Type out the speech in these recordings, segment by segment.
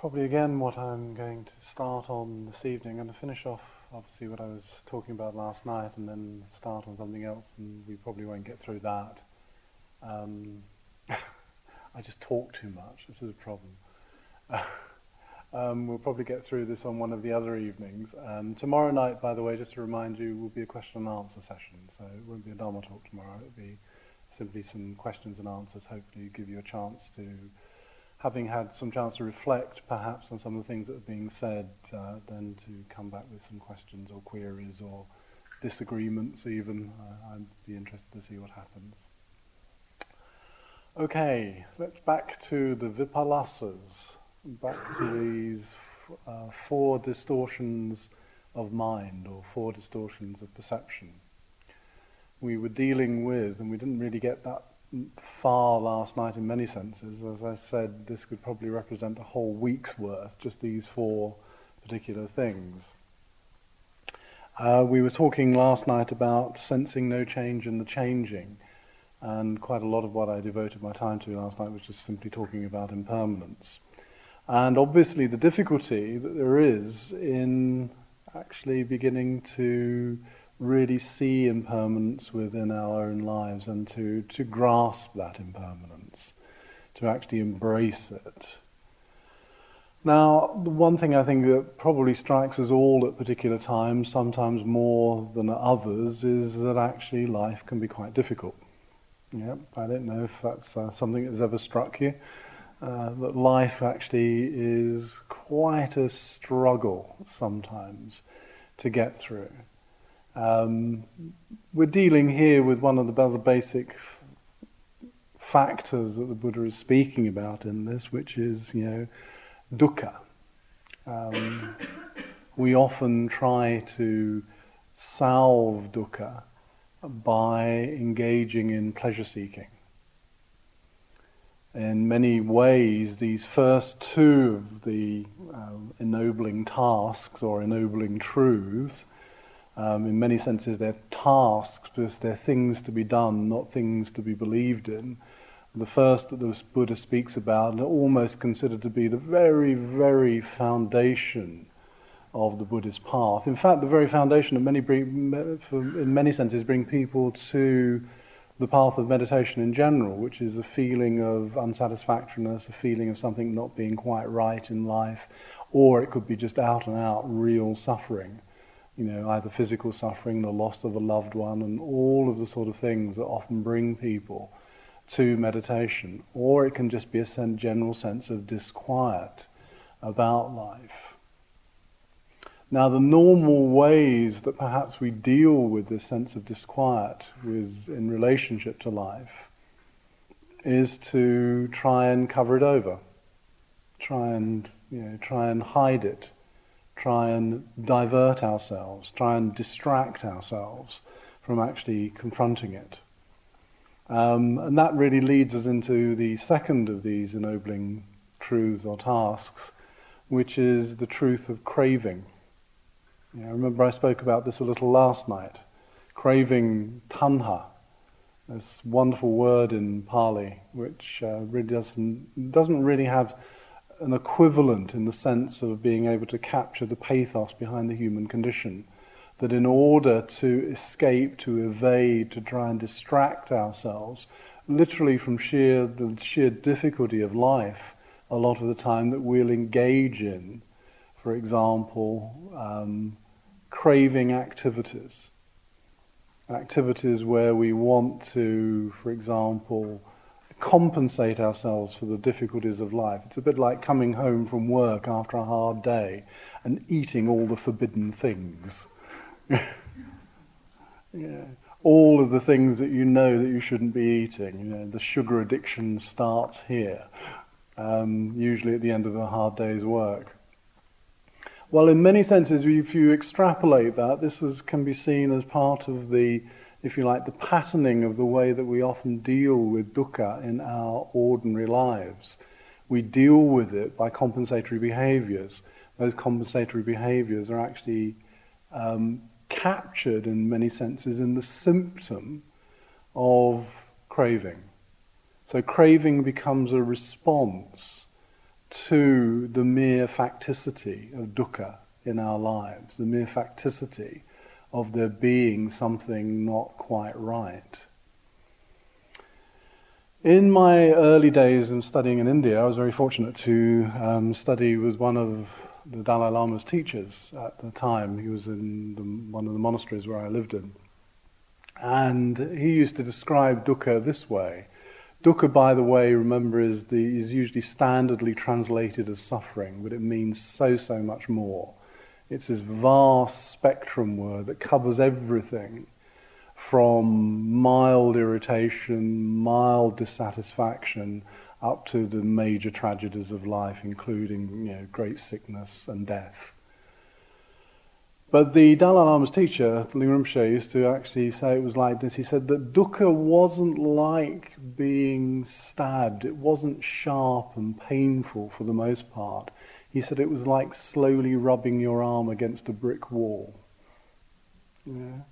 probably again what I'm going to start on this evening. I'm going to finish off obviously what I was talking about last night and then start on something else and we probably won't get through that. Um, I just talk too much, this is a problem. um, we'll probably get through this on one of the other evenings. Um, tomorrow night, by the way, just to remind you, will be a question and answer session, so it won't be a Dharma talk tomorrow, it'll be simply some questions and answers, hopefully give you a chance to having had some chance to reflect perhaps on some of the things that are being said, uh, then to come back with some questions or queries or disagreements even. Uh, I'd be interested to see what happens. Okay, let's back to the vipallasas, back to these uh, four distortions of mind or four distortions of perception. We were dealing with, and we didn't really get that far last night in many senses. As I said, this could probably represent a whole week's worth, just these four particular things. Uh, we were talking last night about sensing no change in the changing, and quite a lot of what I devoted my time to last night was just simply talking about impermanence. And obviously, the difficulty that there is in actually beginning to really see impermanence within our own lives and to, to grasp that impermanence, to actually embrace it. Now, the one thing I think that probably strikes us all at particular times, sometimes more than others, is that actually life can be quite difficult. Yeah, I don't know if that's uh, something that's ever struck you. Uh, that life actually is quite a struggle sometimes to get through. Um, we're dealing here with one of the other basic factors that the Buddha is speaking about in this, which is, you know, dukkha. Um, we often try to salve dukkha by engaging in pleasure seeking. In many ways, these first two of the um, ennobling tasks or ennobling truths um, in many senses, they're tasks because they're things to be done, not things to be believed in. The first that the Buddha speaks about are almost considered to be the very, very foundation of the Buddhist path. In fact, the very foundation of many, bring, in many senses, bring people to the path of meditation in general, which is a feeling of unsatisfactoriness, a feeling of something not being quite right in life, or it could be just out and out real suffering you know, either physical suffering, the loss of a loved one, and all of the sort of things that often bring people to meditation. Or it can just be a general sense of disquiet about life. Now, the normal ways that perhaps we deal with this sense of disquiet with, in relationship to life is to try and cover it over, try and you know, try and hide it try and divert ourselves, try and distract ourselves from actually confronting it. Um, and that really leads us into the second of these ennobling truths or tasks, which is the truth of craving. Know, remember I spoke about this a little last night. Craving tanha, this wonderful word in Pali, which uh, really doesn't, doesn't really have an equivalent in the sense of being able to capture the pathos behind the human condition. That in order to escape, to evade, to try and distract ourselves, literally from sheer the sheer difficulty of life, a lot of the time that we'll engage in, for example, um, craving activities. Activities where we want to, for example, compensate ourselves for the difficulties of life. It's a bit like coming home from work after a hard day and eating all the forbidden things. yeah. All of the things that you know that you shouldn't be eating. You know, the sugar addiction starts here, um, usually at the end of a hard day's work. Well, in many senses, if you extrapolate that, this is, can be seen as part of the if you like, the patterning of the way that we often deal with dukkha in our ordinary lives. We deal with it by compensatory behaviors. Those compensatory behaviors are actually um, captured in many senses in the symptom of craving. So craving becomes a response to the mere facticity of dukkha in our lives, the mere facticity of there being something not quite right. In my early days of studying in India, I was very fortunate to um, study with one of the Dalai Lama's teachers at the time. He was in the, one of the monasteries where I lived in. And he used to describe dukkha this way. Dukkha, by the way, remember, is, the, is usually standardly translated as suffering, but it means so, so much more. It's this vast spectrum word that covers everything from mild irritation, mild dissatisfaction, up to the major tragedies of life, including you know, great sickness and death. But the Dalai Lama's teacher, Ling Rinpoche, used to actually say it was like this. He said that dukkha wasn't like being stabbed. It wasn't sharp and painful for the most part. He said it was like slowly rubbing your arm against a brick wall. Yeah.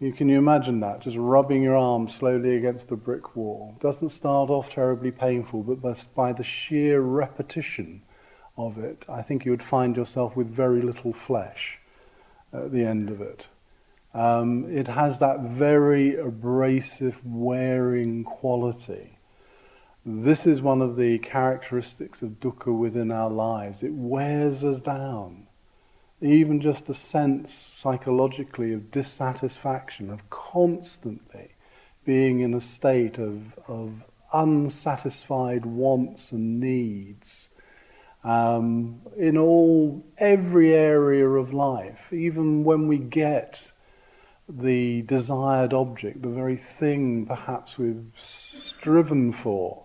You can you imagine that? Just rubbing your arm slowly against the brick wall. Doesn't start off terribly painful, but by the sheer repetition of it, I think you would find yourself with very little flesh at the end of it. Um, it has that very abrasive, wearing quality. This is one of the characteristics of dukkha within our lives. It wears us down even just a sense psychologically of dissatisfaction, of constantly being in a state of, of unsatisfied wants and needs um, in all every area of life, even when we get the desired object, the very thing perhaps we've striven for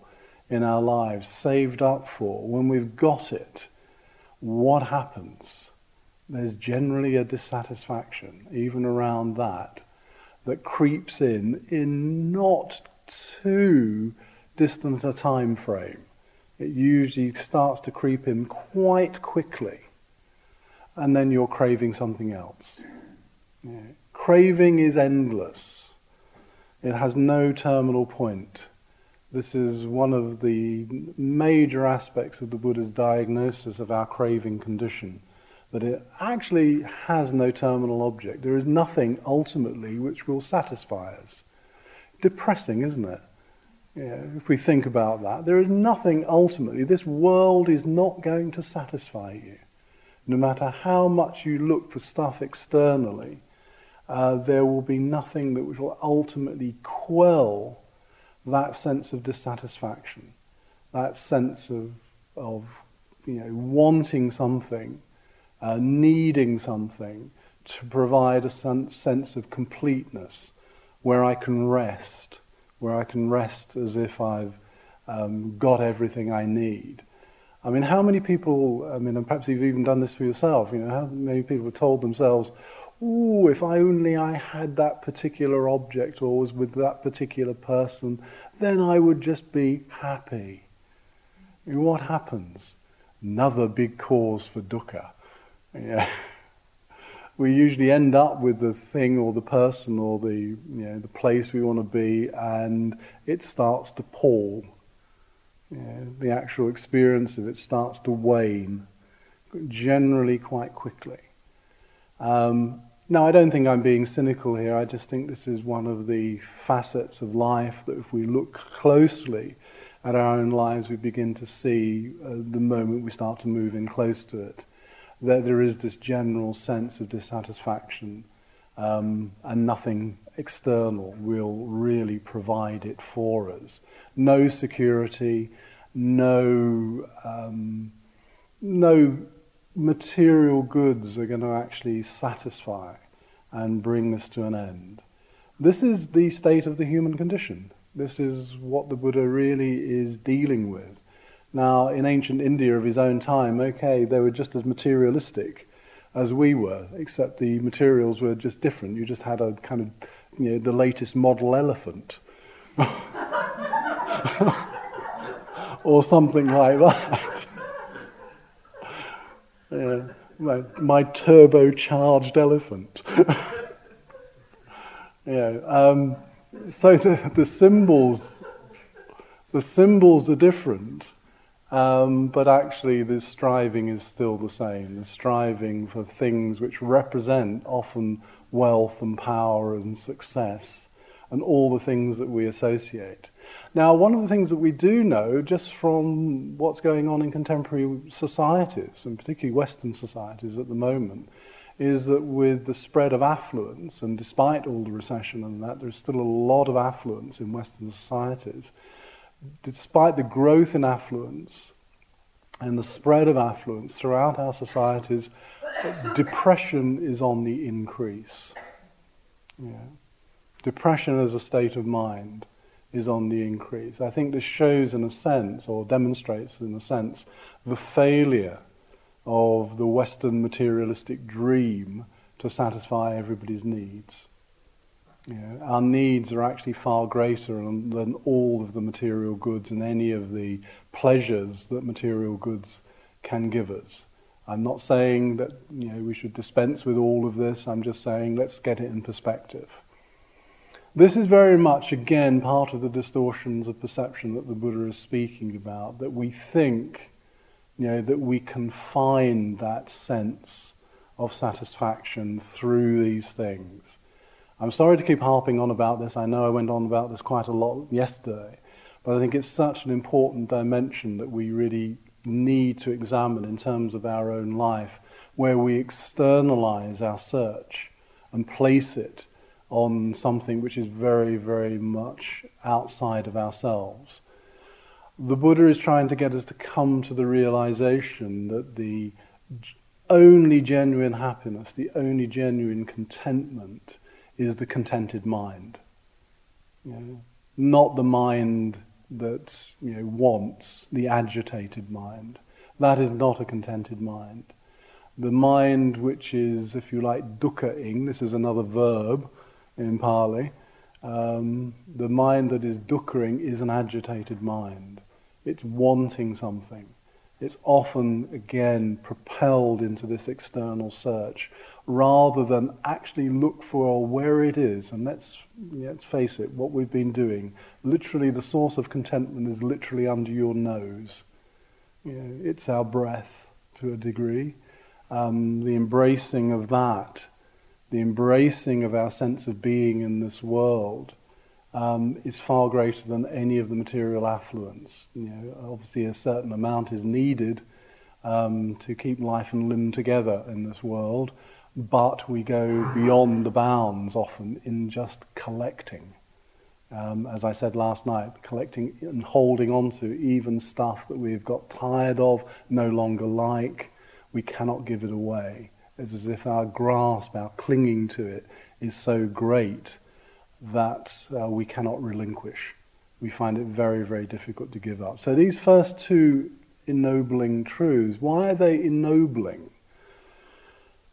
in our lives, saved up for, when we've got it, what happens? there's generally a dissatisfaction, even around that, that creeps in in not too distant a time frame. It usually starts to creep in quite quickly, and then you're craving something else. Yeah. Craving is endless. It has no terminal point. This is one of the major aspects of the Buddha's diagnosis of our craving condition that it actually has no terminal object. There is nothing ultimately which will satisfy us. Depressing, isn't it? Yeah, if we think about that, there is nothing ultimately. This world is not going to satisfy you. No matter how much you look for stuff externally, uh, there will be nothing that will ultimately quell that sense of dissatisfaction, that sense of, of you know, wanting something uh, needing something to provide a sense of completeness where I can rest, where I can rest as if I've um, got everything I need. I mean, how many people, I mean, and perhaps you've even done this for yourself, you know, how many people have told themselves, ooh, if I only I had that particular object or was with that particular person, then I would just be happy. Mean, what happens? Another big cause for dukkha. Yeah. We usually end up with the thing or the person or the you know the place we want to be, and it starts to pall. The actual experience of it starts to wane, generally quite quickly. Um, now, I don't think I'm being cynical here. I just think this is one of the facets of life that, if we look closely at our own lives, we begin to see uh, the moment we start to move in close to it that there is this general sense of dissatisfaction um, and nothing external will really provide it for us. No security, no, um, no material goods are going to actually satisfy and bring this to an end. This is the state of the human condition. This is what the Buddha really is dealing with. Now, in ancient India of his own time, okay, they were just as materialistic as we were, except the materials were just different. You just had a kind of, you know, the latest model elephant. or something like that. Yeah, my, my turbocharged elephant. yeah, um, so the, the symbols, the symbols are different Um, but actually, the striving is still the same. The striving for things which represent often wealth and power and success and all the things that we associate. Now, one of the things that we do know just from what's going on in contemporary societies, and particularly Western societies at the moment, is that with the spread of affluence, and despite all the recession and that, there's still a lot of affluence in Western societies. Despite the growth in affluence and the spread of affluence throughout our societies, depression is on the increase. Yeah. Depression as a state of mind is on the increase. I think this shows, in a sense, or demonstrates, in a sense, the failure of the Western materialistic dream to satisfy everybody's needs. You know, our needs are actually far greater than, all of the material goods and any of the pleasures that material goods can give us. I'm not saying that you know, we should dispense with all of this. I'm just saying let's get it in perspective. This is very much, again, part of the distortions of perception that the Buddha is speaking about, that we think, you know, that we can find that sense of satisfaction through these things. I'm sorry to keep harping on about this. I know I went on about this quite a lot yesterday, but I think it's such an important dimension that we really need to examine in terms of our own life, where we externalize our search and place it on something which is very, very much outside of ourselves. The Buddha is trying to get us to come to the realization that the only genuine happiness, the only genuine contentment is the contented mind. Not the mind that you know, wants, the agitated mind. That is not a contented mind. The mind which is, if you like, dukkha-ing, this is another verb, in Pali, um, the mind that is dukkering is an agitated mind. It's wanting something. It's often, again, propelled into this external search rather than actually look for where it is. And let's, let's face it, what we've been doing, literally the source of contentment is literally under your nose. You know, it's our breath to a degree. Um, the embracing of that the embracing of our sense of being in this world um, is far greater than any of the material affluence. You know, obviously, a certain amount is needed um, to keep life and limb together in this world, but we go beyond the bounds often in just collecting. Um, as I said last night, collecting and holding on to even stuff that we've got tired of, no longer like, we cannot give it away. It's as if our grasp, our clinging to it, is so great that uh, we cannot relinquish. We find it very, very difficult to give up. So these first two ennobling truths, why are they ennobling?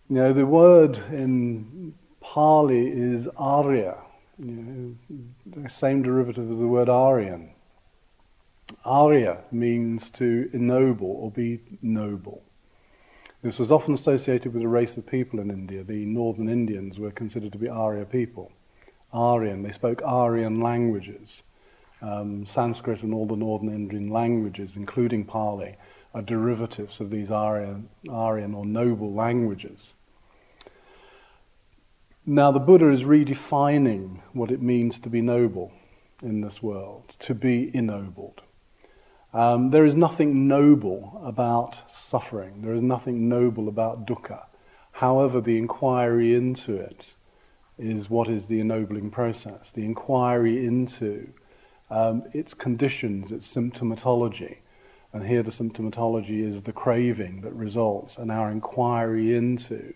You know, the word in Pali is Arya, you know, the same derivative as the word Aryan. Arya means to ennoble or be noble. This was often associated with a race of people in India. The northern Indians were considered to be Arya people. Aryan, they spoke Aryan languages. Um, Sanskrit and all the northern Indian languages, including Pali, are derivatives of these Aryan, Aryan or noble languages. Now, the Buddha is redefining what it means to be noble in this world, to be ennobled. Um, there is nothing noble about suffering. There is nothing noble about dukkha. However, the inquiry into it is what is the ennobling process. The inquiry into um, its conditions, its symptomatology. And here the symptomatology is the craving that results, and our inquiry into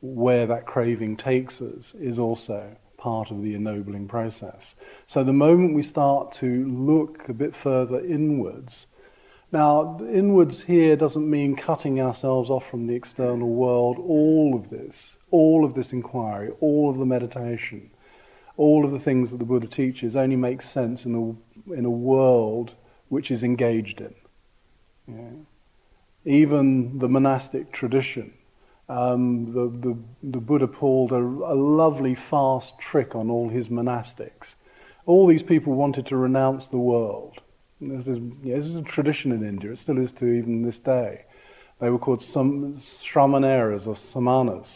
where that craving takes us is also part of the ennobling process. So the moment we start to look a bit further inwards, now inwards here doesn't mean cutting ourselves off from the external world. All of this, all of this inquiry, all of the meditation, all of the things that the Buddha teaches only makes sense in a, in a world which is engaged in. Even the monastic tradition um, the, the, the, Buddha pulled a, a, lovely fast trick on all his monastics. All these people wanted to renounce the world. This is, know, this is a tradition in India. It still is to even this day. They were called some shramaneras or samanas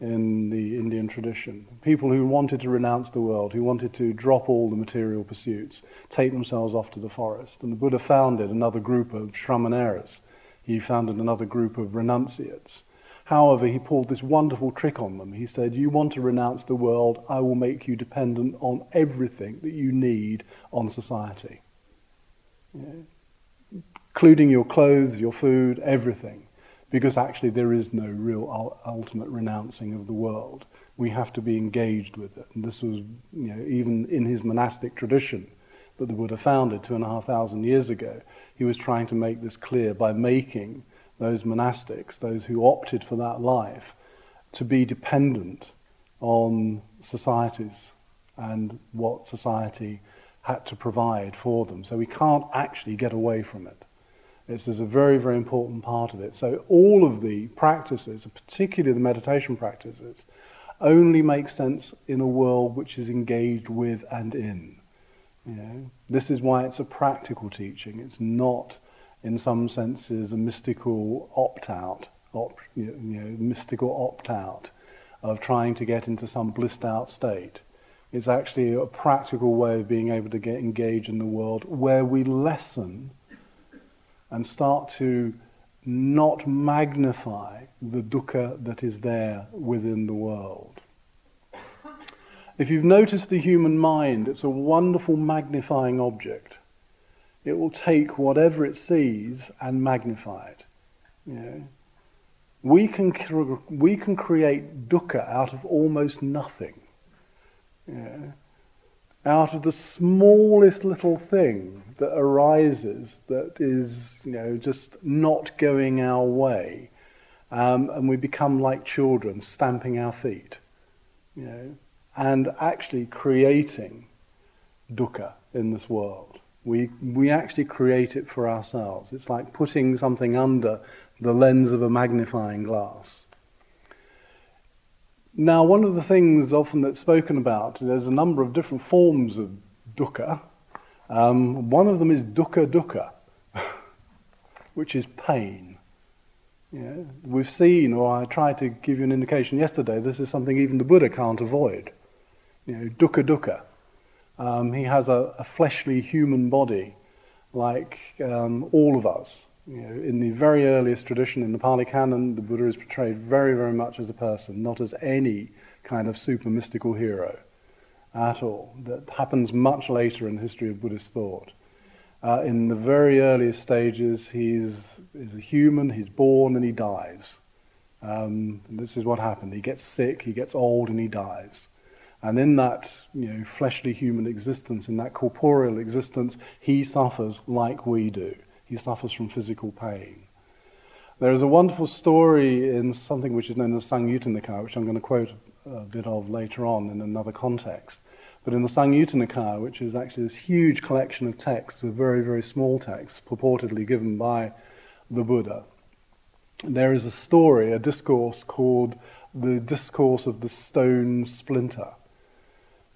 in the Indian tradition. People who wanted to renounce the world, who wanted to drop all the material pursuits, take themselves off to the forest. And the Buddha founded another group of shramaneras. He founded another group of renunciates. However, he pulled this wonderful trick on them. He said, You want to renounce the world, I will make you dependent on everything that you need on society. Including your clothes, your food, everything. Because actually, there is no real ultimate renouncing of the world. We have to be engaged with it. And this was, you know, even in his monastic tradition that the Buddha founded two and a half thousand years ago, he was trying to make this clear by making those monastics, those who opted for that life, to be dependent on societies and what society had to provide for them. So we can't actually get away from it. Is a very, very important part of it. So all of the practices, particularly the meditation practices, only make sense in a world which is engaged with and in. You know? This is why it's a practical teaching. It's not in some senses, a mystical opt-out, op, you know, mystical opt-out of trying to get into some blissed-out state. It's actually a practical way of being able to get engaged in the world where we lessen and start to not magnify the dukkha that is there within the world. If you've noticed the human mind, it's a wonderful magnifying object it will take whatever it sees and magnify it. You know? we, can, we can create dukkha out of almost nothing. You know? Out of the smallest little thing that arises that is, you know, just not going our way. Um, and we become like children, stamping our feet, you know, and actually creating dukkha in this world. We, we actually create it for ourselves. It's like putting something under the lens of a magnifying glass. Now, one of the things often that's spoken about, there's a number of different forms of dukkha. Um, one of them is dukkha dukkha, which is pain. Yeah, we've seen, or I tried to give you an indication yesterday, this is something even the Buddha can't avoid. You know, dukkha dukkha. Um, he has a, a, fleshly human body, like um, all of us. You know, in the very earliest tradition, in the Pali Canon, the Buddha is portrayed very, very much as a person, not as any kind of super mystical hero at all. That happens much later in the history of Buddhist thought. Uh, in the very earliest stages, he's, he's a human, he's born and he dies. Um, this is what happened. He gets sick, he gets old, and he dies. And in that you know, fleshly human existence, in that corporeal existence, he suffers like we do. He suffers from physical pain. There is a wonderful story in something which is known as Samyutta Nikaya, which I'm going to quote a bit of later on in another context. But in the Samyutta Nikaya, which is actually this huge collection of texts, of very, very small texts, purportedly given by the Buddha, there is a story, a discourse called the Discourse of the Stone Splinter.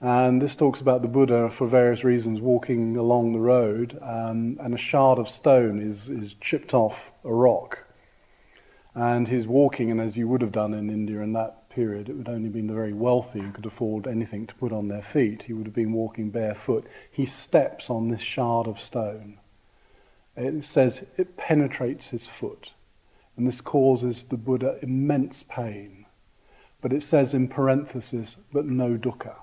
And this talks about the Buddha, for various reasons, walking along the road, um, and a shard of stone is, is chipped off a rock. And he's walking, and as you would have done in India in that period, it would only have been the very wealthy who could afford anything to put on their feet. He would have been walking barefoot. He steps on this shard of stone. It says it penetrates his foot, and this causes the Buddha immense pain. But it says in parenthesis, but no dukkha.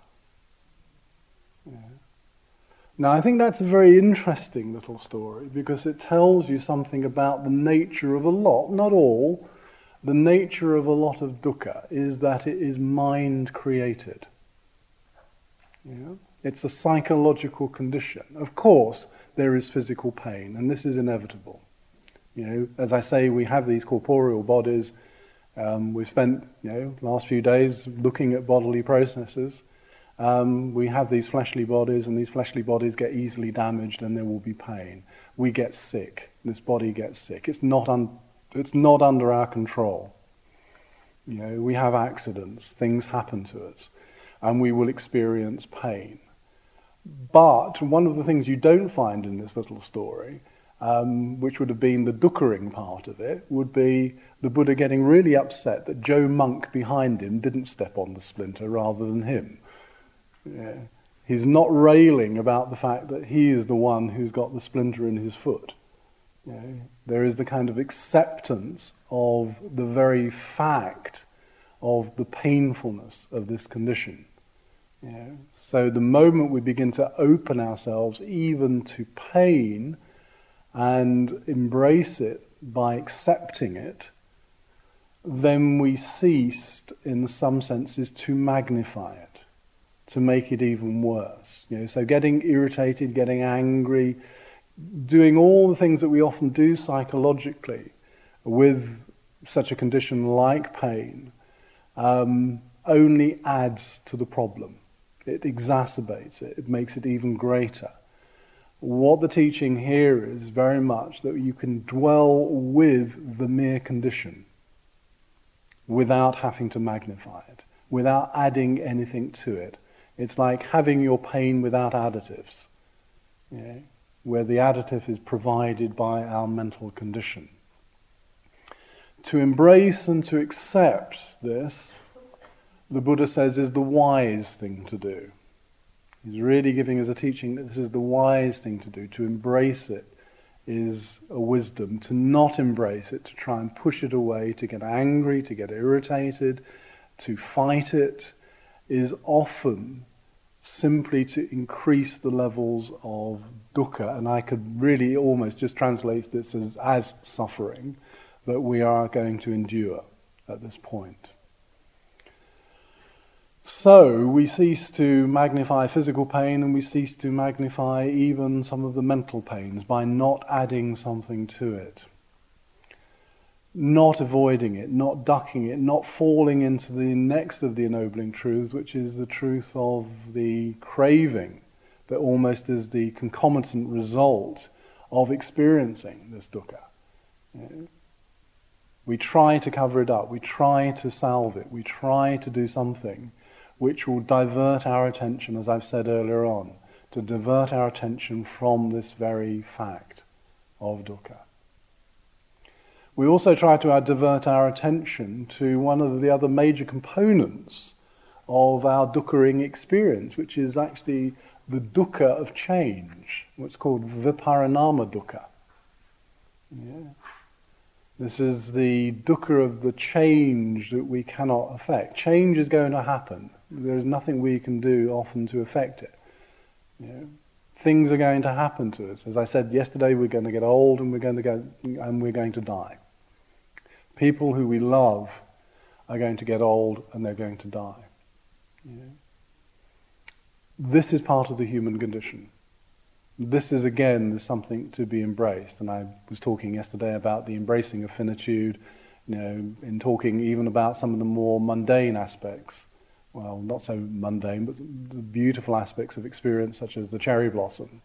Now, I think that's a very interesting little story because it tells you something about the nature of a lot, not all, the nature of a lot of dukkha is that it is mind created. Yeah? It's a psychological condition. Of course, there is physical pain, and this is inevitable. You know, as I say, we have these corporeal bodies. Um, we spent, you know, last few days looking at bodily processes. Um, we have these fleshly bodies, and these fleshly bodies get easily damaged, and there will be pain. We get sick. This body gets sick. It's not, un- it's not under our control. You know, we have accidents. Things happen to us, and we will experience pain. But one of the things you don't find in this little story, um, which would have been the dukkering part of it, would be the Buddha getting really upset that Joe Monk behind him didn't step on the splinter rather than him. Yeah. He's not railing about the fact that he is the one who's got the splinter in his foot. There is the kind of acceptance of the very fact of the painfulness of this condition. So the moment we begin to open ourselves even to pain and embrace it by accepting it, then we ceased, in some senses, to magnify it, to make it even worse. You know, so getting irritated, getting angry, doing all the things that we often do psychologically with such a condition like pain um, only adds to the problem. It exacerbates it, it makes it even greater. What the teaching here is very much that you can dwell with the mere condition without having to magnify it, without adding anything to it. It's like having your pain without additives, where the additive is provided by our mental condition. To embrace and to accept this, the Buddha says, is the wise thing to do. He's really giving us a teaching that this is the wise thing to do. To embrace it is a wisdom. To not embrace it, to try and push it away, to get angry, to get irritated, to fight it, is often simply to increase the levels of dukkha. And I could really almost just translate this as, as suffering that we are going to endure at this point. So we cease to magnify physical pain and we cease to magnify even some of the mental pains by not adding something to it. Not avoiding it, not ducking it, not falling into the next of the ennobling truths, which is the truth of the craving that almost is the concomitant result of experiencing this dukkha. We try to cover it up, we try to salve it, we try to do something which will divert our attention, as I've said earlier on, to divert our attention from this very fact of dukkha. We also try to divert our attention to one of the other major components of our dukkering experience, which is actually the dukkha of change, what's called viparinama dukkha. Yeah. This is the dukkha of the change that we cannot affect. Change is going to happen. There's nothing we can do often to affect it. Know, things are going to happen to us. As I said yesterday, we're going to get old and we're going to go and we're going to die. People who we love are going to get old and they're going to die. You know. This is part of the human condition. This is again something to be embraced. And I was talking yesterday about the embracing of finitude, you know, in talking even about some of the more mundane aspects well, not so mundane, but the beautiful aspects of experience, such as the cherry blossom,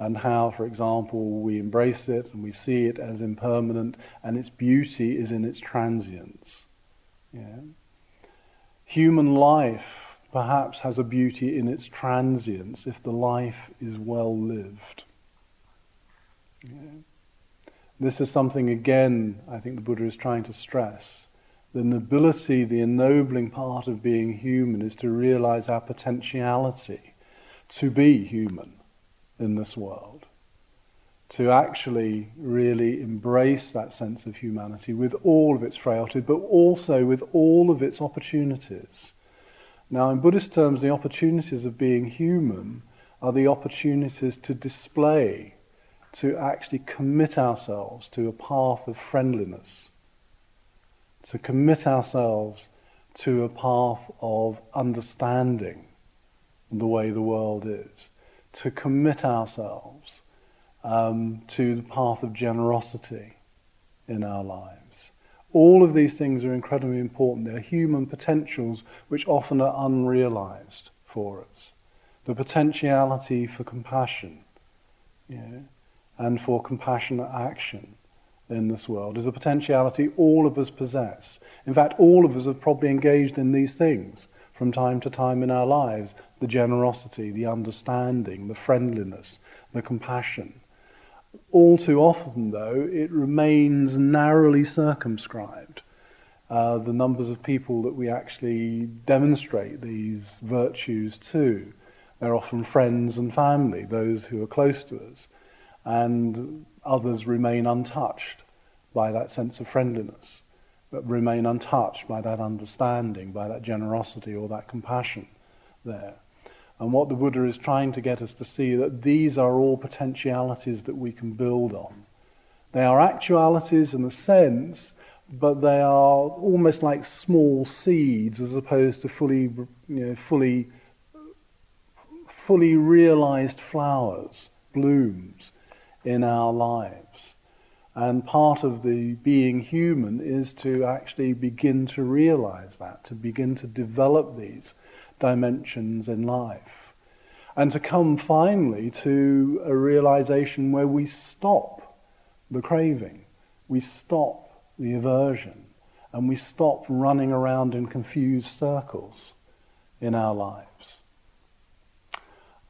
and how, for example, we embrace it and we see it as impermanent, and its beauty is in its transience. Yeah? Human life perhaps has a beauty in its transience if the life is well lived. Yeah? This is something, again, I think the Buddha is trying to stress the nobility, the ennobling part of being human is to realize our potentiality to be human in this world. To actually really embrace that sense of humanity with all of its frailty, but also with all of its opportunities. Now, in Buddhist terms, the opportunities of being human are the opportunities to display, to actually commit ourselves to a path of friendliness to commit ourselves to a path of understanding the way the world is, to commit ourselves um, to the path of generosity in our lives. All of these things are incredibly important. They're human potentials which often are unrealized for us. The potentiality for compassion yeah, and for compassionate action in this world is a potentiality all of us possess. In fact, all of us are probably engaged in these things from time to time in our lives the generosity, the understanding, the friendliness, the compassion. All too often, though, it remains narrowly circumscribed. Uh, the numbers of people that we actually demonstrate these virtues to. They're often friends and family, those who are close to us, and others remain untouched by that sense of friendliness, but remain untouched by that understanding, by that generosity or that compassion there. And what the Buddha is trying to get us to see that these are all potentialities that we can build on. They are actualities in a sense, but they are almost like small seeds as opposed to fully, you know, fully, fully realized flowers, blooms in our lives. And part of the being human is to actually begin to realize that, to begin to develop these dimensions in life. And to come finally to a realization where we stop the craving, we stop the aversion, and we stop running around in confused circles in our lives.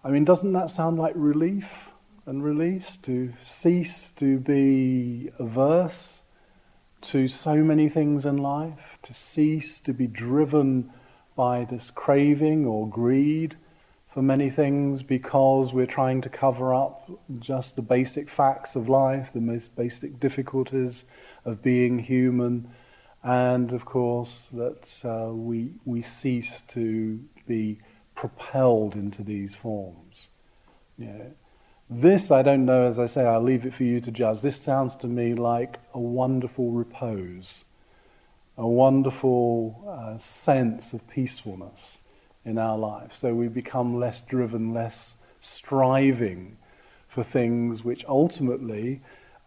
I mean, doesn't that sound like relief and release? To cease to be averse to so many things in life, to cease to be driven by this craving or greed for many things because we're trying to cover up just the basic facts of life, the most basic difficulties of being human, and of course that uh, we, we cease to be propelled into these forms. Know, this, I don't know, as I say, I'll leave it for you to judge. This sounds to me like a wonderful repose a wonderful uh, sense of peacefulness in our lives. So we become less driven, less striving for things which ultimately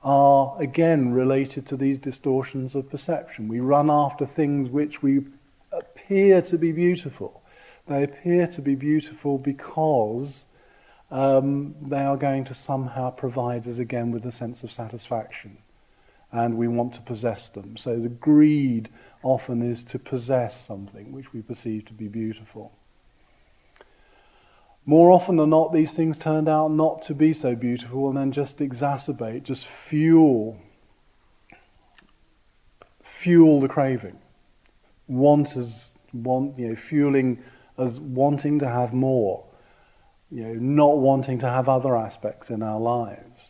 are again related to these distortions of perception. We run after things which we appear to be beautiful. They appear to be beautiful because um, they are going to somehow provide us again with a sense of satisfaction and we want to possess them. So the greed often is to possess something which we perceive to be beautiful. More often than not, these things turned out not to be so beautiful and then just exacerbate, just fuel, fuel the craving. Want as want, you know, fueling as wanting to have more, you know, not wanting to have other aspects in our lives.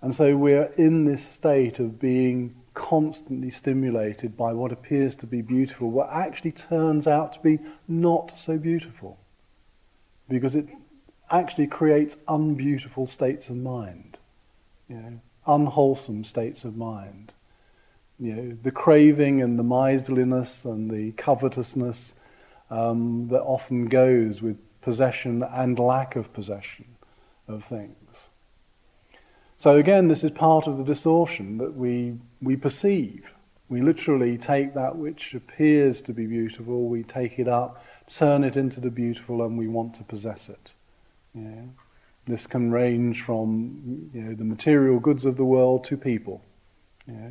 And so we're in this state of being constantly stimulated by what appears to be beautiful, what actually turns out to be not so beautiful. Because it actually creates unbeautiful states of mind, you know, unwholesome states of mind. You know, the craving and the miserliness and the covetousness um, that often goes with possession and lack of possession of things. So again, this is part of the distortion that we, we perceive. We literally take that which appears to be beautiful, we take it up, turn it into the beautiful, and we want to possess it. Yeah. This can range from you know, the material goods of the world to people. Yeah.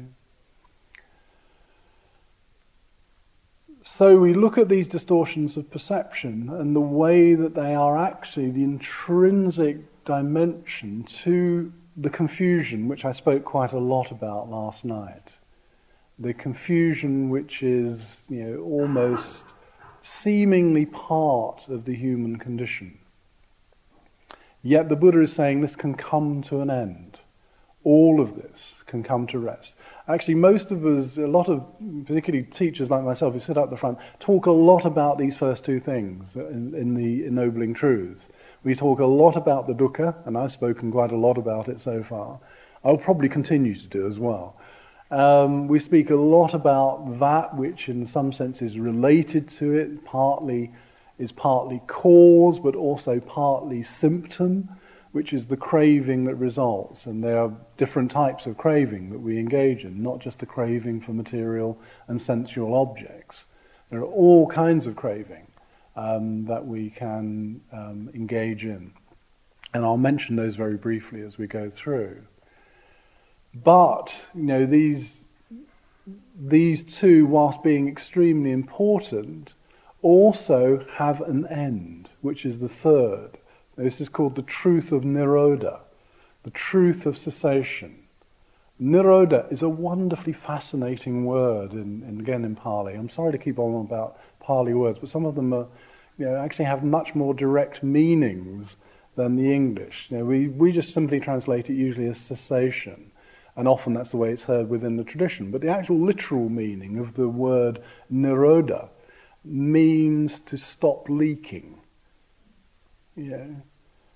So we look at these distortions of perception and the way that they are actually the intrinsic dimension to the confusion, which I spoke quite a lot about last night, the confusion which is, you know, almost seemingly part of the human condition. Yet the Buddha is saying this can come to an end. All of this can come to rest. Actually, most of us, a lot of, particularly teachers like myself who sit up the front, talk a lot about these first two things in, in the ennobling truths. We talk a lot about the dukkha, and I've spoken quite a lot about it so far. I'll probably continue to do as well. Um, we speak a lot about that which, in some sense, is related to it, partly is partly cause, but also partly symptom, which is the craving that results. And there are different types of craving that we engage in, not just the craving for material and sensual objects. There are all kinds of craving um, that we can um, engage in. And I'll mention those very briefly as we go through. But, you know, these, these two, whilst being extremely important, also have an end, which is the third. This is called the truth of Nirodha, the truth of cessation. Nirodha is a wonderfully fascinating word, in, in, again in Pali. I'm sorry to keep on about Pali words, but some of them are, you know, actually have much more direct meanings than the English. You know, we, we just simply translate it usually as cessation, and often that's the way it's heard within the tradition. But the actual literal meaning of the word nirodha means to stop leaking. Yeah.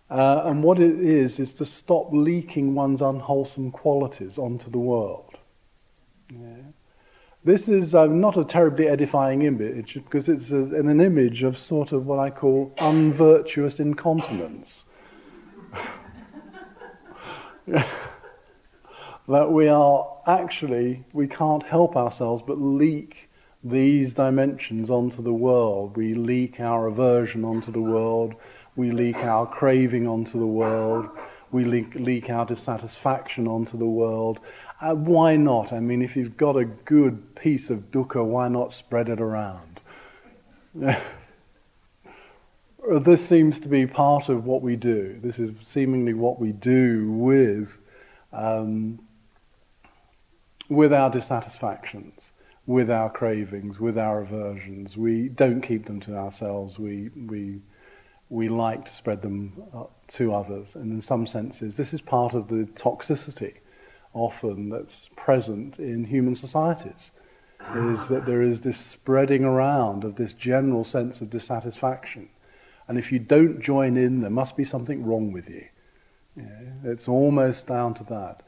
Uh, and what it is, is to stop leaking one's unwholesome qualities onto the world. Yeah. This is uh, not a terribly edifying image because it's a, an image of sort of what I call unvirtuous incontinence. that we are actually, we can't help ourselves but leak these dimensions onto the world. We leak our aversion onto the world. We leak our craving onto the world. We leak, leak our dissatisfaction onto the world. Uh, why not? I mean, if you've got a good piece of dukkha, why not spread it around? this seems to be part of what we do. This is seemingly what we do with um, with our dissatisfactions, with our cravings, with our aversions. We don't keep them to ourselves. We, we, we like to spread them uh, to others. And in some senses, this is part of the toxicity often that's present in human societies, is that there is this spreading around of this general sense of dissatisfaction. And if you don't join in, there must be something wrong with you. it's almost down to that.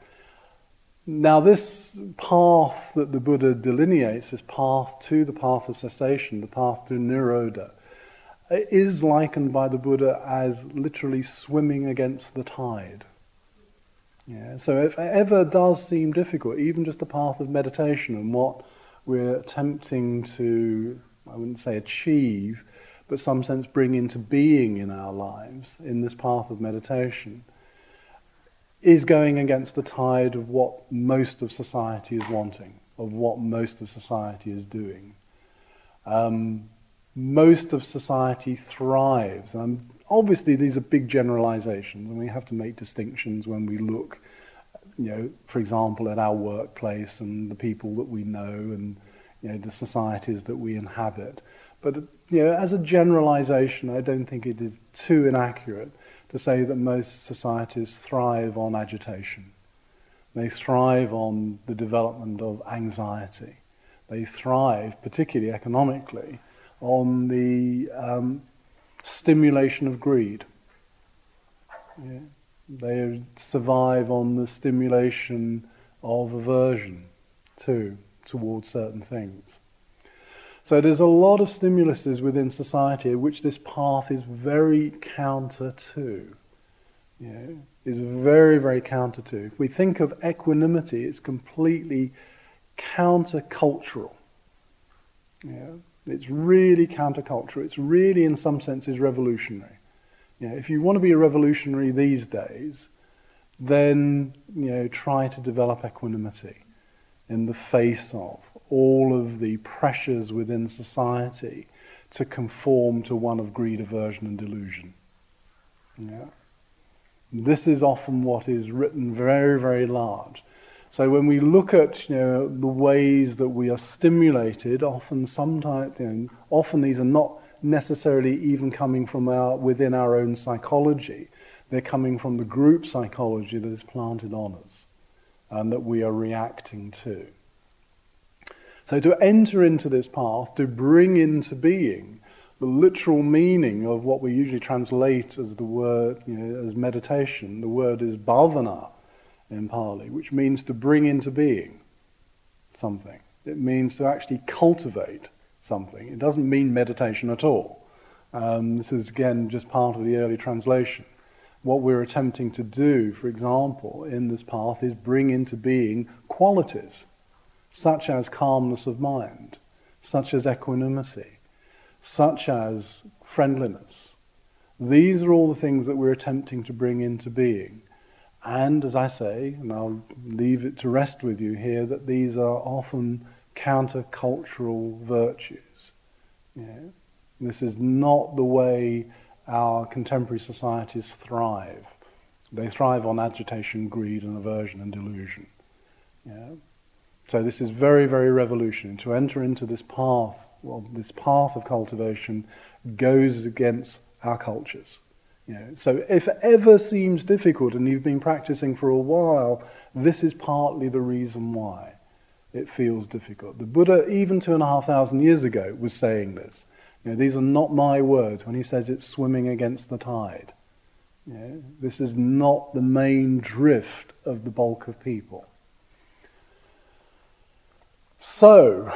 Now, this path that the Buddha delineates, this path to the path of cessation, the path to Nirodha, is likened by the Buddha as literally swimming against the tide. Yeah, so if it ever does seem difficult, even just the path of meditation and what we're attempting to, I wouldn't say achieve, but some sense bring into being in our lives in this path of meditation, is going against the tide of what most of society is wanting, of what most of society is doing. Um, most of society thrives. And obviously, these are big generalizations, and we have to make distinctions when we look, you know, for example, at our workplace and the people that we know and you know, the societies that we inhabit. But you know, as a generalization, I don't think it is too inaccurate to say that most societies thrive on agitation. They thrive on the development of anxiety. They thrive, particularly economically, on the um, stimulation of greed. Yeah. They survive on the stimulation of aversion, too, towards certain things. So there's a lot of stimuluses within society which this path is very counter to. Know, is very, very counter to. If we think of equanimity, it's completely countercultural. Yeah, it's really countercultural. It's really, in some senses, revolutionary. Yeah, if you want to be a revolutionary these days, then you know try to develop equanimity in the face of all of the pressures within society to conform to one of greed, aversion, and delusion. Yeah. This is often what is written very, very large. So when we look at you know, the ways that we are stimulated, often sometimes, you know, often these are not necessarily even coming from our, within our own psychology. They're coming from the group psychology that is planted on us and that we are reacting to. So to enter into this path, to bring into being the literal meaning of what we usually translate as the word, you know, as meditation, the word is bhavana in Pali, which means to bring into being something. It means to actually cultivate something. It doesn't mean meditation at all. Um, this is again just part of the early translation. What we're attempting to do, for example, in this path is bring into being qualities such as calmness of mind, such as equanimity, such as friendliness. These are all the things that we're attempting to bring into being. And as I say, and I'll leave it to rest with you here, that these are often countercultural virtues. This is not the way our contemporary societies thrive. They thrive on agitation, greed, and aversion and delusion. So this is very, very revolutionary. To enter into this path, well, this path of cultivation goes against our cultures. You know, so if ever seems difficult and you've been practicing for a while, this is partly the reason why it feels difficult. The Buddha, even two and a half thousand years ago, was saying this. You know, these are not my words when he says it's swimming against the tide. You know, this is not the main drift of the bulk of people. So,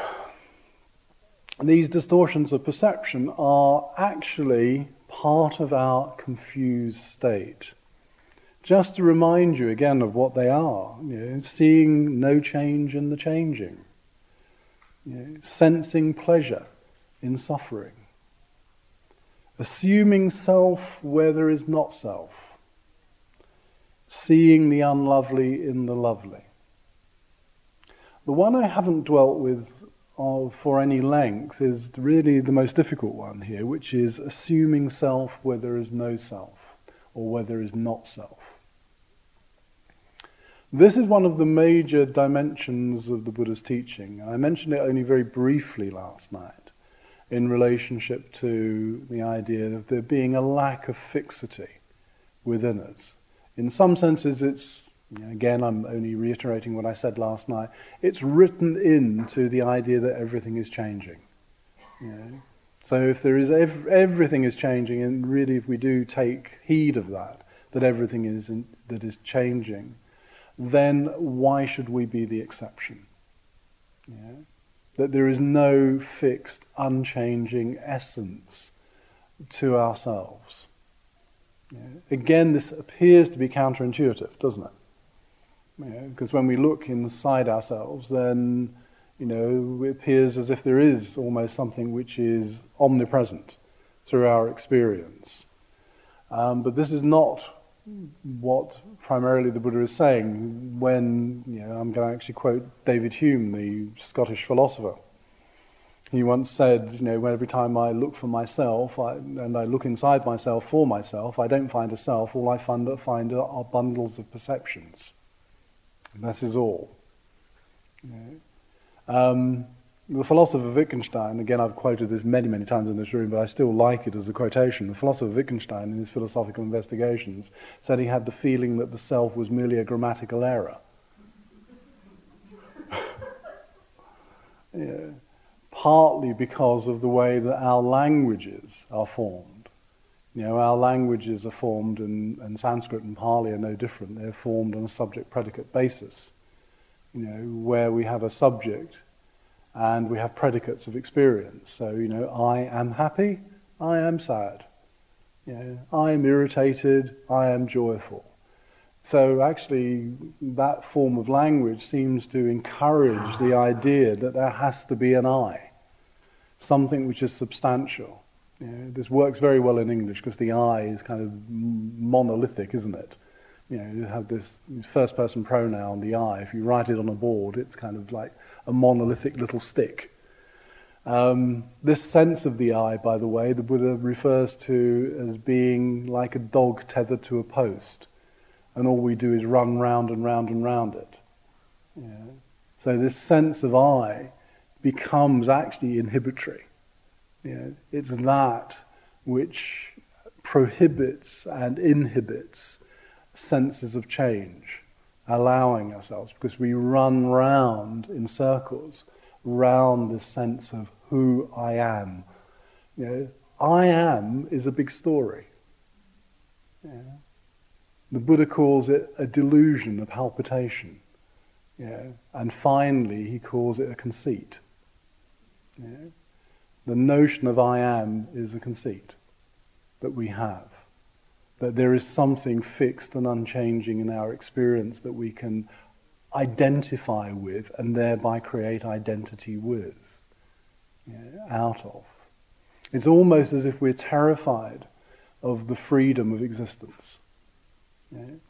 these distortions of perception are actually part of our confused state. Just to remind you again of what they are, you know, seeing no change in the changing, you know, sensing pleasure in suffering, assuming self where there is not self, seeing the unlovely in the lovely. The one I haven't dwelt with of, for any length is really the most difficult one here, which is assuming self where there is no self or where there is not self. This is one of the major dimensions of the Buddha's teaching. I mentioned it only very briefly last night in relationship to the idea of there being a lack of fixity within us. In some senses, it's Again, I'm only reiterating what I said last night. It's written into the idea that everything is changing. You know? So if there is ev- everything is changing, and really if we do take heed of that, that everything is in, that is changing, then why should we be the exception? Yeah? That there is no fixed, unchanging essence to ourselves. Yeah? Again, this appears to be counterintuitive, doesn't it? Because when we look inside ourselves, then you know it appears as if there is almost something which is omnipresent through our experience. Um, but this is not what primarily the Buddha is saying when you know, I'm going to actually quote David Hume, the Scottish philosopher. He once said, you know, every time I look for myself I, and I look inside myself for myself, I don't find a self. All I find, find are bundles of perceptions. That is all. Um, the philosopher Wittgenstein, again I've quoted this many, many times in this room, but I still like it as a quotation. The philosopher Wittgenstein, in his philosophical investigations, said he had the feeling that the self was merely a grammatical error. yeah. Partly because of the way that our languages are formed. You know, our languages are formed, and, and Sanskrit and Pali are no different. They're formed on a subject-predicate basis. You know, where we have a subject and we have predicates of experience. So, you know, I am happy, I am sad. You know, I am irritated, I am joyful. So actually, that form of language seems to encourage the idea that there has to be an I, something which is substantial. This works very well in English because the I is kind of monolithic, isn't it? You know, you have this first person pronoun, the I. If you write it on a board, it's kind of like a monolithic little stick. Um, this sense of the I, by the way, the Buddha refers to as being like a dog tethered to a post, and all we do is run round and round and round it. Yeah. So this sense of I becomes actually inhibitory. You know, it's that which prohibits and inhibits senses of change, allowing ourselves, because we run round in circles, round this sense of who I am. You know, I am is a big story. Yeah. The Buddha calls it a delusion, a palpitation. Yeah. And finally, he calls it a conceit. Yeah the notion of I am is a conceit that we have. That there is something fixed and unchanging in our experience that we can identify with and thereby create identity with, you know, out of. It's almost as if we're terrified of the freedom of existence. You know?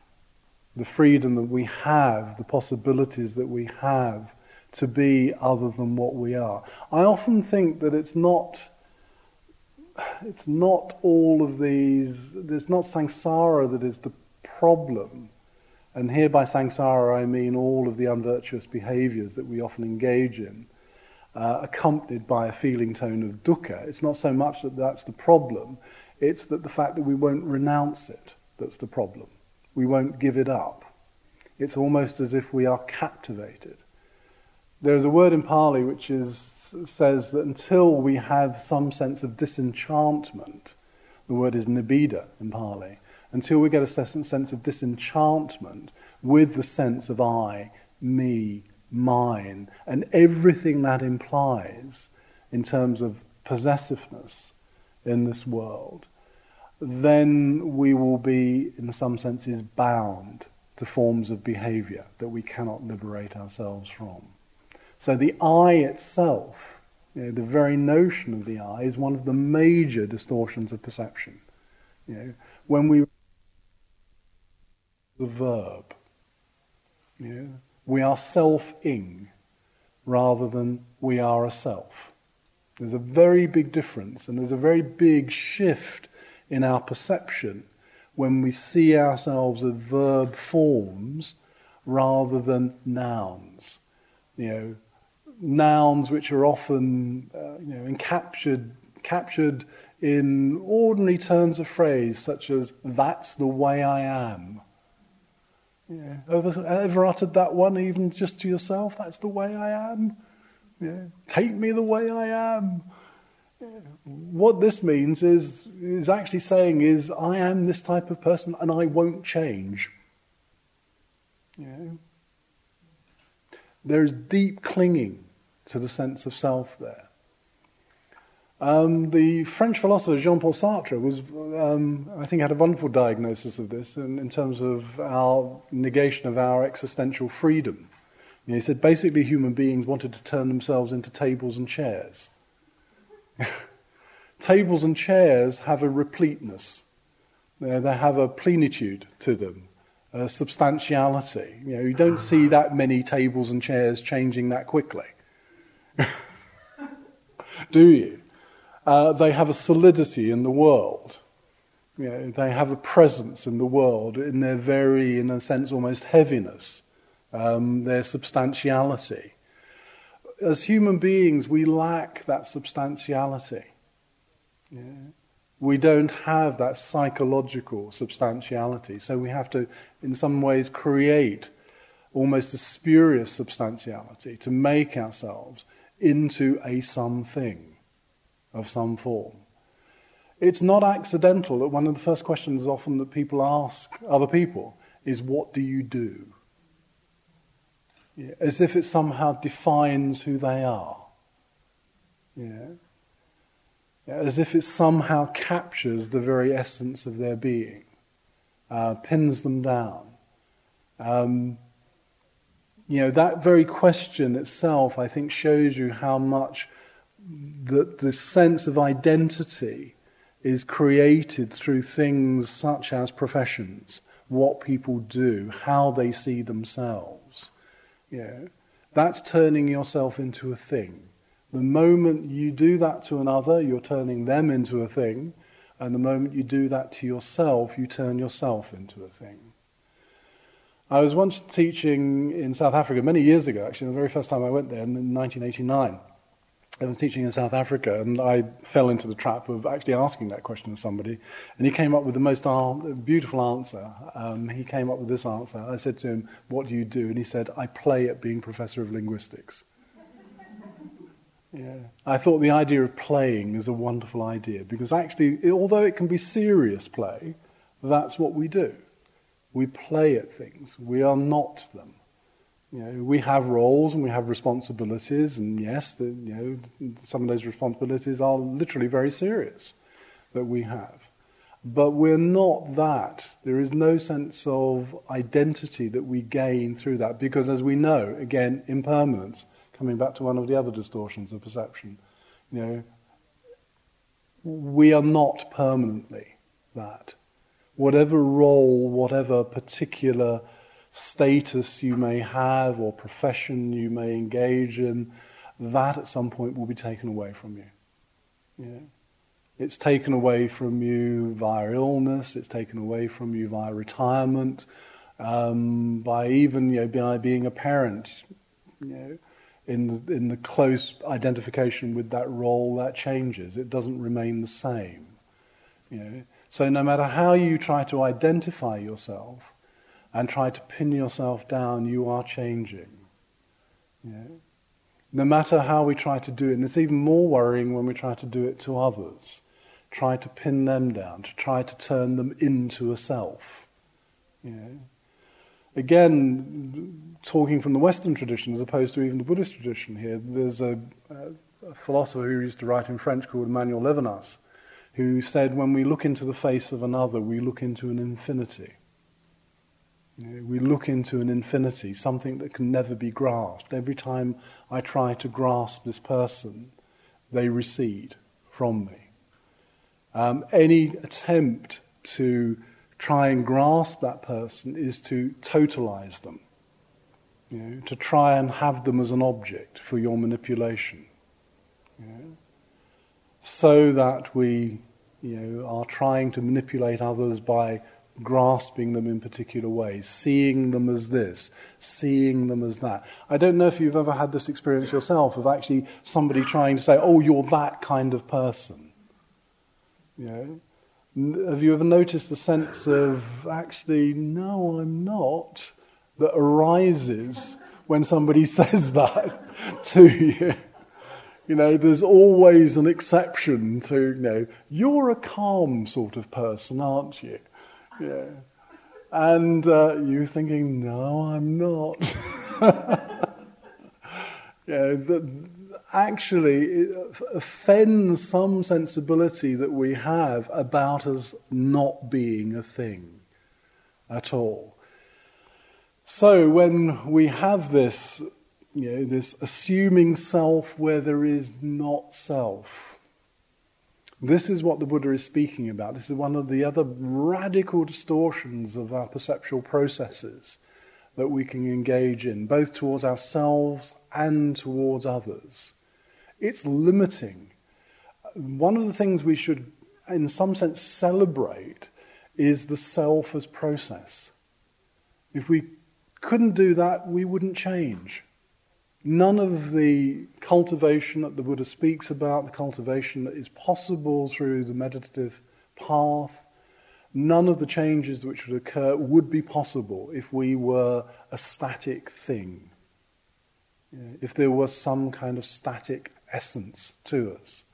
The freedom that we have, the possibilities that we have to be other than what we are. I often think that it's not it's not all of these, it's not samsara that is the problem. And here by samsara I mean all of the unvirtuous behaviors that we often engage in, uh, accompanied by a feeling tone of dukkha. It's not so much that that's the problem, it's that the fact that we won't renounce it that's the problem. We won't give it up. It's almost as if we are captivated. There is a word in Pali which is, says that until we have some sense of disenchantment, the word is nibbida in Pali, until we get a sense of disenchantment with the sense of I, me, mine, and everything that implies in terms of possessiveness in this world, then we will be, in some senses, bound to forms of behavior that we cannot liberate ourselves from. So the I itself, you know, the very notion of the I, is one of the major distortions of perception. You know, when we the verb. You know, we are self-ing rather than we are a self. There's a very big difference and there's a very big shift in our perception when we see ourselves as verb forms rather than nouns. You know, nouns which are often uh, you know, captured, captured in ordinary turns of phrase such as, that's the way I am. Yeah. Ever, ever uttered that one even just to yourself? That's the way I am. Yeah. Take me the way I am. What this means is, is actually saying is, I am this type of person and I won't change. Yeah. There is deep clinging to the sense of self there. Um, the French philosopher Jean-Paul Sartre was, um, I think, had a wonderful diagnosis of this in, in, terms of our negation of our existential freedom. You know, he said basically human beings wanted to turn themselves into tables and chairs. tables and chairs have a repleteness. They have a plenitude to them, a substantiality. You know, you don't see that many tables and chairs changing that quickly. Do you? Uh, they have a solidity in the world. You know, they have a presence in the world in their very, in a sense, almost heaviness, um, their substantiality. As human beings, we lack that substantiality. Yeah. We don't have that psychological substantiality, so we have to, in some ways, create almost a spurious substantiality to make ourselves into a something of some form. It's not accidental that one of the first questions often that people ask other people is, What do you do? Yeah, as if it somehow defines who they are. Yeah. yeah. As if it somehow captures the very essence of their being, uh, pins them down. Um, you know, that very question itself, I think, shows you how much that the sense of identity is created through things such as professions, what people do, how they see themselves. You know, that's turning yourself into a thing. The moment you do that to another, you're turning them into a thing. And the moment you do that to yourself, you turn yourself into a thing. I was once teaching in South Africa many years ago, actually, the very first time I went there in 1989. I was teaching in South Africa, and I fell into the trap of actually asking that question to somebody, and he came up with the most beautiful answer. Um, he came up with this answer. I said to him, "What do you do?" And he said, "I play at being professor of linguistics." yeah, I thought the idea of playing is a wonderful idea because actually, although it can be serious play, that's what we do. We play at things. We are not them. You know, we have roles and we have responsibilities, and yes, the, you know, some of those responsibilities are literally very serious that we have. But we're not that. There is no sense of identity that we gain through that, because as we know, again, impermanence, coming back to one of the other distortions of perception, you know, we are not permanently that. Whatever role, whatever particular status you may have or profession you may engage in, that at some point will be taken away from you. Yeah. It's taken away from you via illness, it's taken away from you via retirement, um, by even you know, by being a parent. You know, in the, in the close identification with that role, that changes. It doesn't remain the same. You know? So no matter how you try to identify yourself and try to pin yourself down, you are changing. No matter how we try to do it, and it's even more worrying when we try to do it to others, try to pin them down, to try to turn them into a self. Again, talking from the Western tradition as opposed to even the Buddhist tradition here, there's a, a philosopher who used to write in French called Emmanuel Levinas, who said, when we look into the face of another, we look into an infinity. You know, we look into an infinity, something that can never be grasped. Every time I try to grasp this person, they recede from me. Um, any attempt to try and grasp that person is to totalize them, you know, to try and have them as an object for your manipulation. You know, so that we you know, are trying to manipulate others by grasping them in particular ways, seeing them as this, seeing them as that. I don't know if you've ever had this experience yourself of actually somebody trying to say, oh, you're that kind of person. You know? Have you ever noticed the sense of actually, no, I'm not, that arises when somebody says that to you? You know, there's always an exception to, you know, you're a calm sort of person, aren't you? Yeah. And uh, you thinking, no, I'm not. yeah, that, actually it offends some sensibility that we have about us not being a thing at all. So when we have this, you know, this assuming self where there is not self, this is what the Buddha is speaking about. This is one of the other radical distortions of our perceptual processes that we can engage in, both towards ourselves and towards others. It's limiting. One of the things we should, in some sense, celebrate is the self as process. If we couldn't do that, we wouldn't change. None of the cultivation that the Buddha speaks about, the cultivation that is possible through the meditative path, none of the changes which would occur would be possible if we were a static thing. If there was some kind of static essence to us.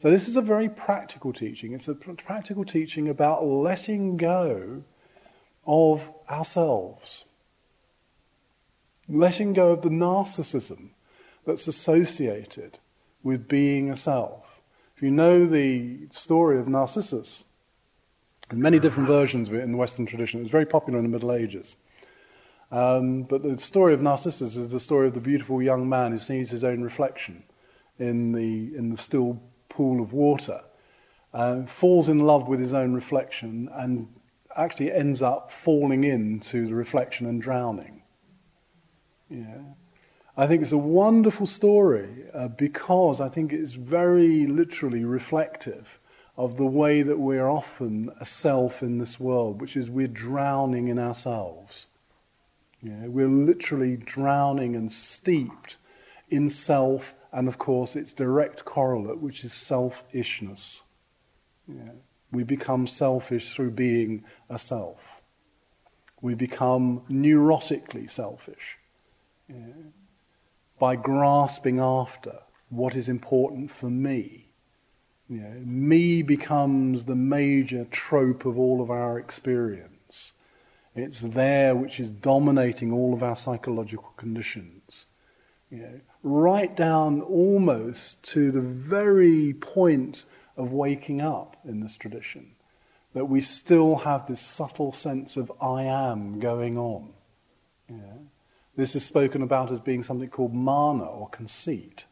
So this is a very practical teaching. It's a practical teaching about letting go of ourselves. Letting go of the narcissism that's associated with being a self. If you know the story of Narcissus, and many different versions of it in the Western tradition, it was very popular in the Middle Ages. Um, but the story of Narcissus is the story of the beautiful young man who sees his own reflection in the, in the still pool of water, uh, falls in love with his own reflection and actually ends up falling into the reflection and drowning. Yeah. I think it's a wonderful story uh, because I think it's very literally reflective of the way that we're often a self in this world, which is we're drowning in ourselves. Yeah, we're literally drowning and steeped in self and of course its direct correlate, which is selfishness. Yeah. We become selfish through being a self. We become neurotically selfish by grasping after what is important for me. You know, me becomes the major trope of all of our experience. It's there which is dominating all of our psychological conditions. You know, right down almost to the very point of waking up in this tradition. That we still have this subtle sense of I am going on. This is spoken about as being something called mana or conceit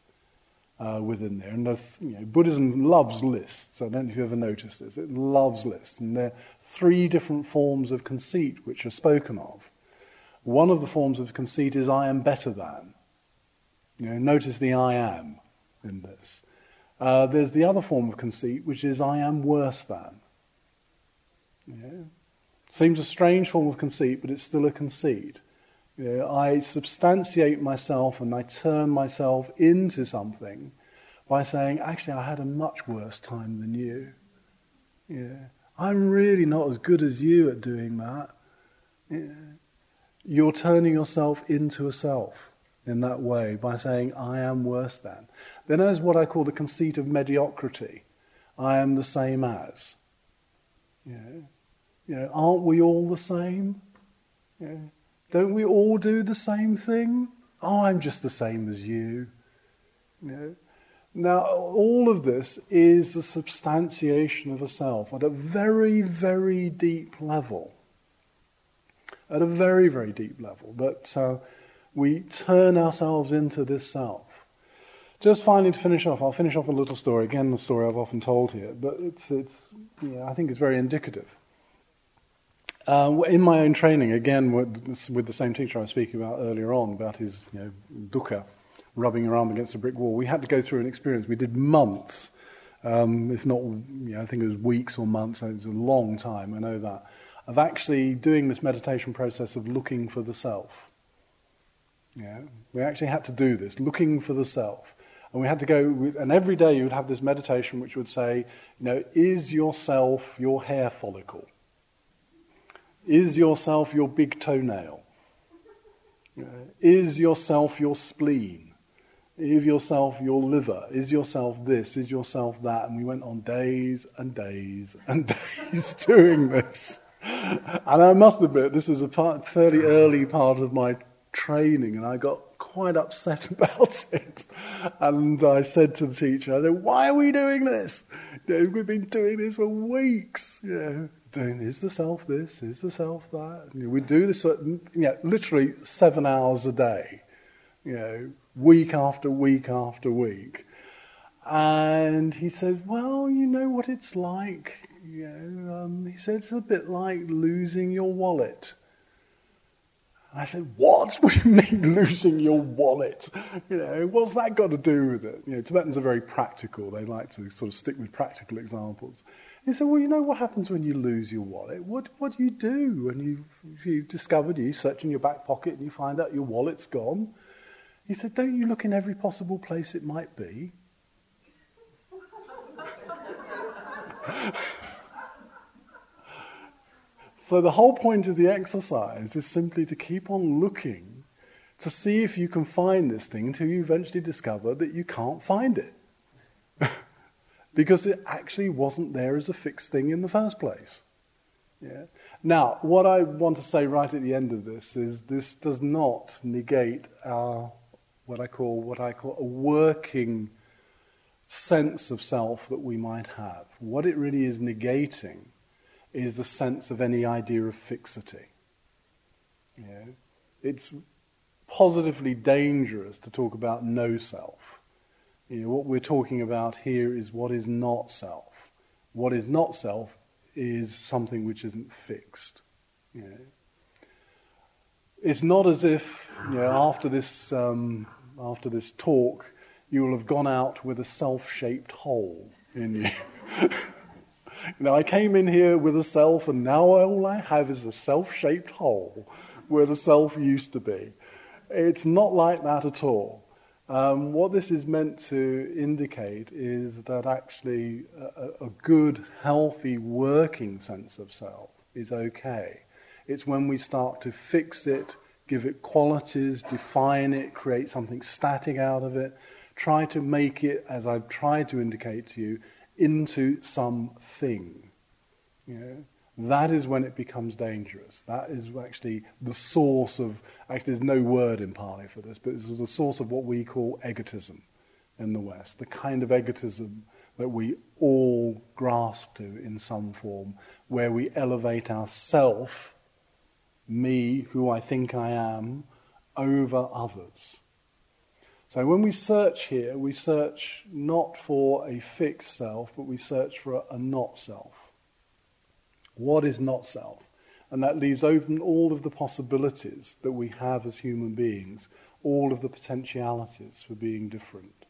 uh, within there. And you know, Buddhism loves lists. I don't know if you ever noticed this. It loves lists. And there are three different forms of conceit which are spoken of. One of the forms of conceit is I am better than. You know, notice the I am in this. Uh, there's the other form of conceit, which is I am worse than. Yeah. Seems a strange form of conceit, but it's still a conceit. I substantiate myself and I turn myself into something by saying, actually, I had a much worse time than you. Yeah. I'm really not as good as you at doing that. Yeah. You're turning yourself into a self in that way by saying, I am worse than. Then there's what I call the conceit of mediocrity. I am the same as. Yeah. You know, aren't we all the same? Yeah. Don't we all do the same thing? Oh, I'm just the same as you. you know? Now, all of this is the substantiation of a self at a very, very deep level. At a very, very deep level. That uh, we turn ourselves into this self. Just finally to finish off, I'll finish off a little story. Again, the story I've often told here, but it's, it's yeah, I think it's very indicative. Uh, in my own training, again with, the same teacher I was speaking about earlier on, about his you know, dukkha, rubbing around against a brick wall, we had to go through an experience. We did months, um, if not, you know, I think it was weeks or months, it was a long time, I know that, of actually doing this meditation process of looking for the self. Yeah, we actually had to do this, looking for the self. And we had to go, and every day you would have this meditation which would say, you know, is yourself your hair follicle? Is yourself your big toenail? Is yourself your spleen? Is yourself your liver? Is yourself this? Is yourself that? And we went on days and days and days doing this. And I must admit, this was a part, fairly early part of my training, and I got quite upset about it. And I said to the teacher, I said, why are we doing this? You know, we've been doing this for weeks. You know, doing is the self this, is the self that. Know, we do this, you know, literally seven hours a day, you know, week after week after week. And he said, well, you know what it's like. You know, um, he said it's a bit like losing your wallet. I said, what? What do you mean losing your wallet? You know, what's that got to do with it? You know, Tibetans are very practical. They like to sort of stick with practical examples. He said, well, you know what happens when you lose your wallet? What, what do you do when you, you've discovered, you search in your back pocket and you find out your wallet's gone? He said, don't you look in every possible place it might be? so the whole point of the exercise is simply to keep on looking to see if you can find this thing until you eventually discover that you can't find it because it actually wasn't there as a fixed thing in the first place. Yeah. Now, what I want to say right at the end of this is this does not negate our what I call what I call a working sense of self that we might have. What it really is negating is the sense of any idea of fixity. Yeah. It's positively dangerous to talk about no self. You know, what we're talking about here is what is not self. What is not self is something which isn't fixed. You know. It's not as if you know, after this um, after this talk you will have gone out with a self-shaped hole in you. you know, I came in here with a self, and now all I have is a self-shaped hole where the self used to be. It's not like that at all. Um, what this is meant to indicate is that actually a, a, good, healthy, working sense of self is okay. It's when we start to fix it, give it qualities, define it, create something static out of it, try to make it, as I've tried to indicate to you, into something. You know? That is when it becomes dangerous. That is actually the source of, actually, there's no word in Pali for this, but it's the source of what we call egotism in the West. The kind of egotism that we all grasp to in some form, where we elevate ourself, me, who I think I am, over others. So when we search here, we search not for a fixed self, but we search for a, a not self. What is not self? And that leaves open all of the possibilities that we have as human beings, all of the potentialities for being different.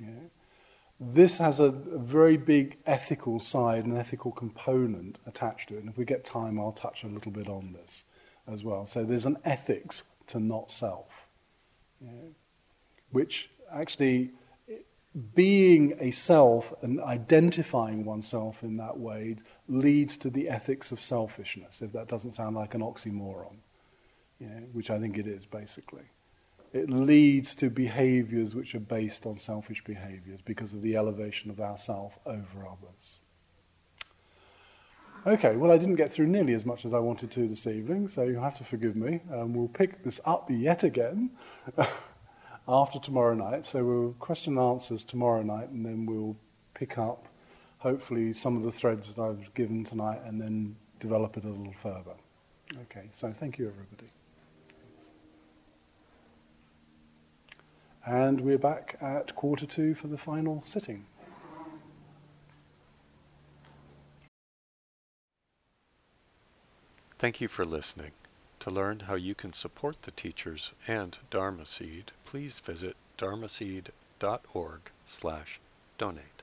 Yeah? this has a, a, very big ethical side, an ethical component attached to it. And if we get time, I'll touch a little bit on this as well. So there's an ethics to not self, know, which actually being a self and identifying oneself in that way leads to the ethics of selfishness, if that doesn't sound like an oxymoron, you know, which I think it is basically. It leads to behaviors which are based on selfish behaviors because of the elevation of ourself over others. Okay, well, I didn't get through nearly as much as I wanted to this evening, so you'll have to forgive me. Um, we'll pick this up yet again after tomorrow night. So we'll question and answers tomorrow night, and then we'll pick up, hopefully, some of the threads that I've given tonight, and then develop it a little further. Okay, so thank you, everybody. And we're back at quarter two for the final sitting. Thank you for listening. To learn how you can support the teachers and Dharma Seed, please visit dharma dharmaseed.org slash donate.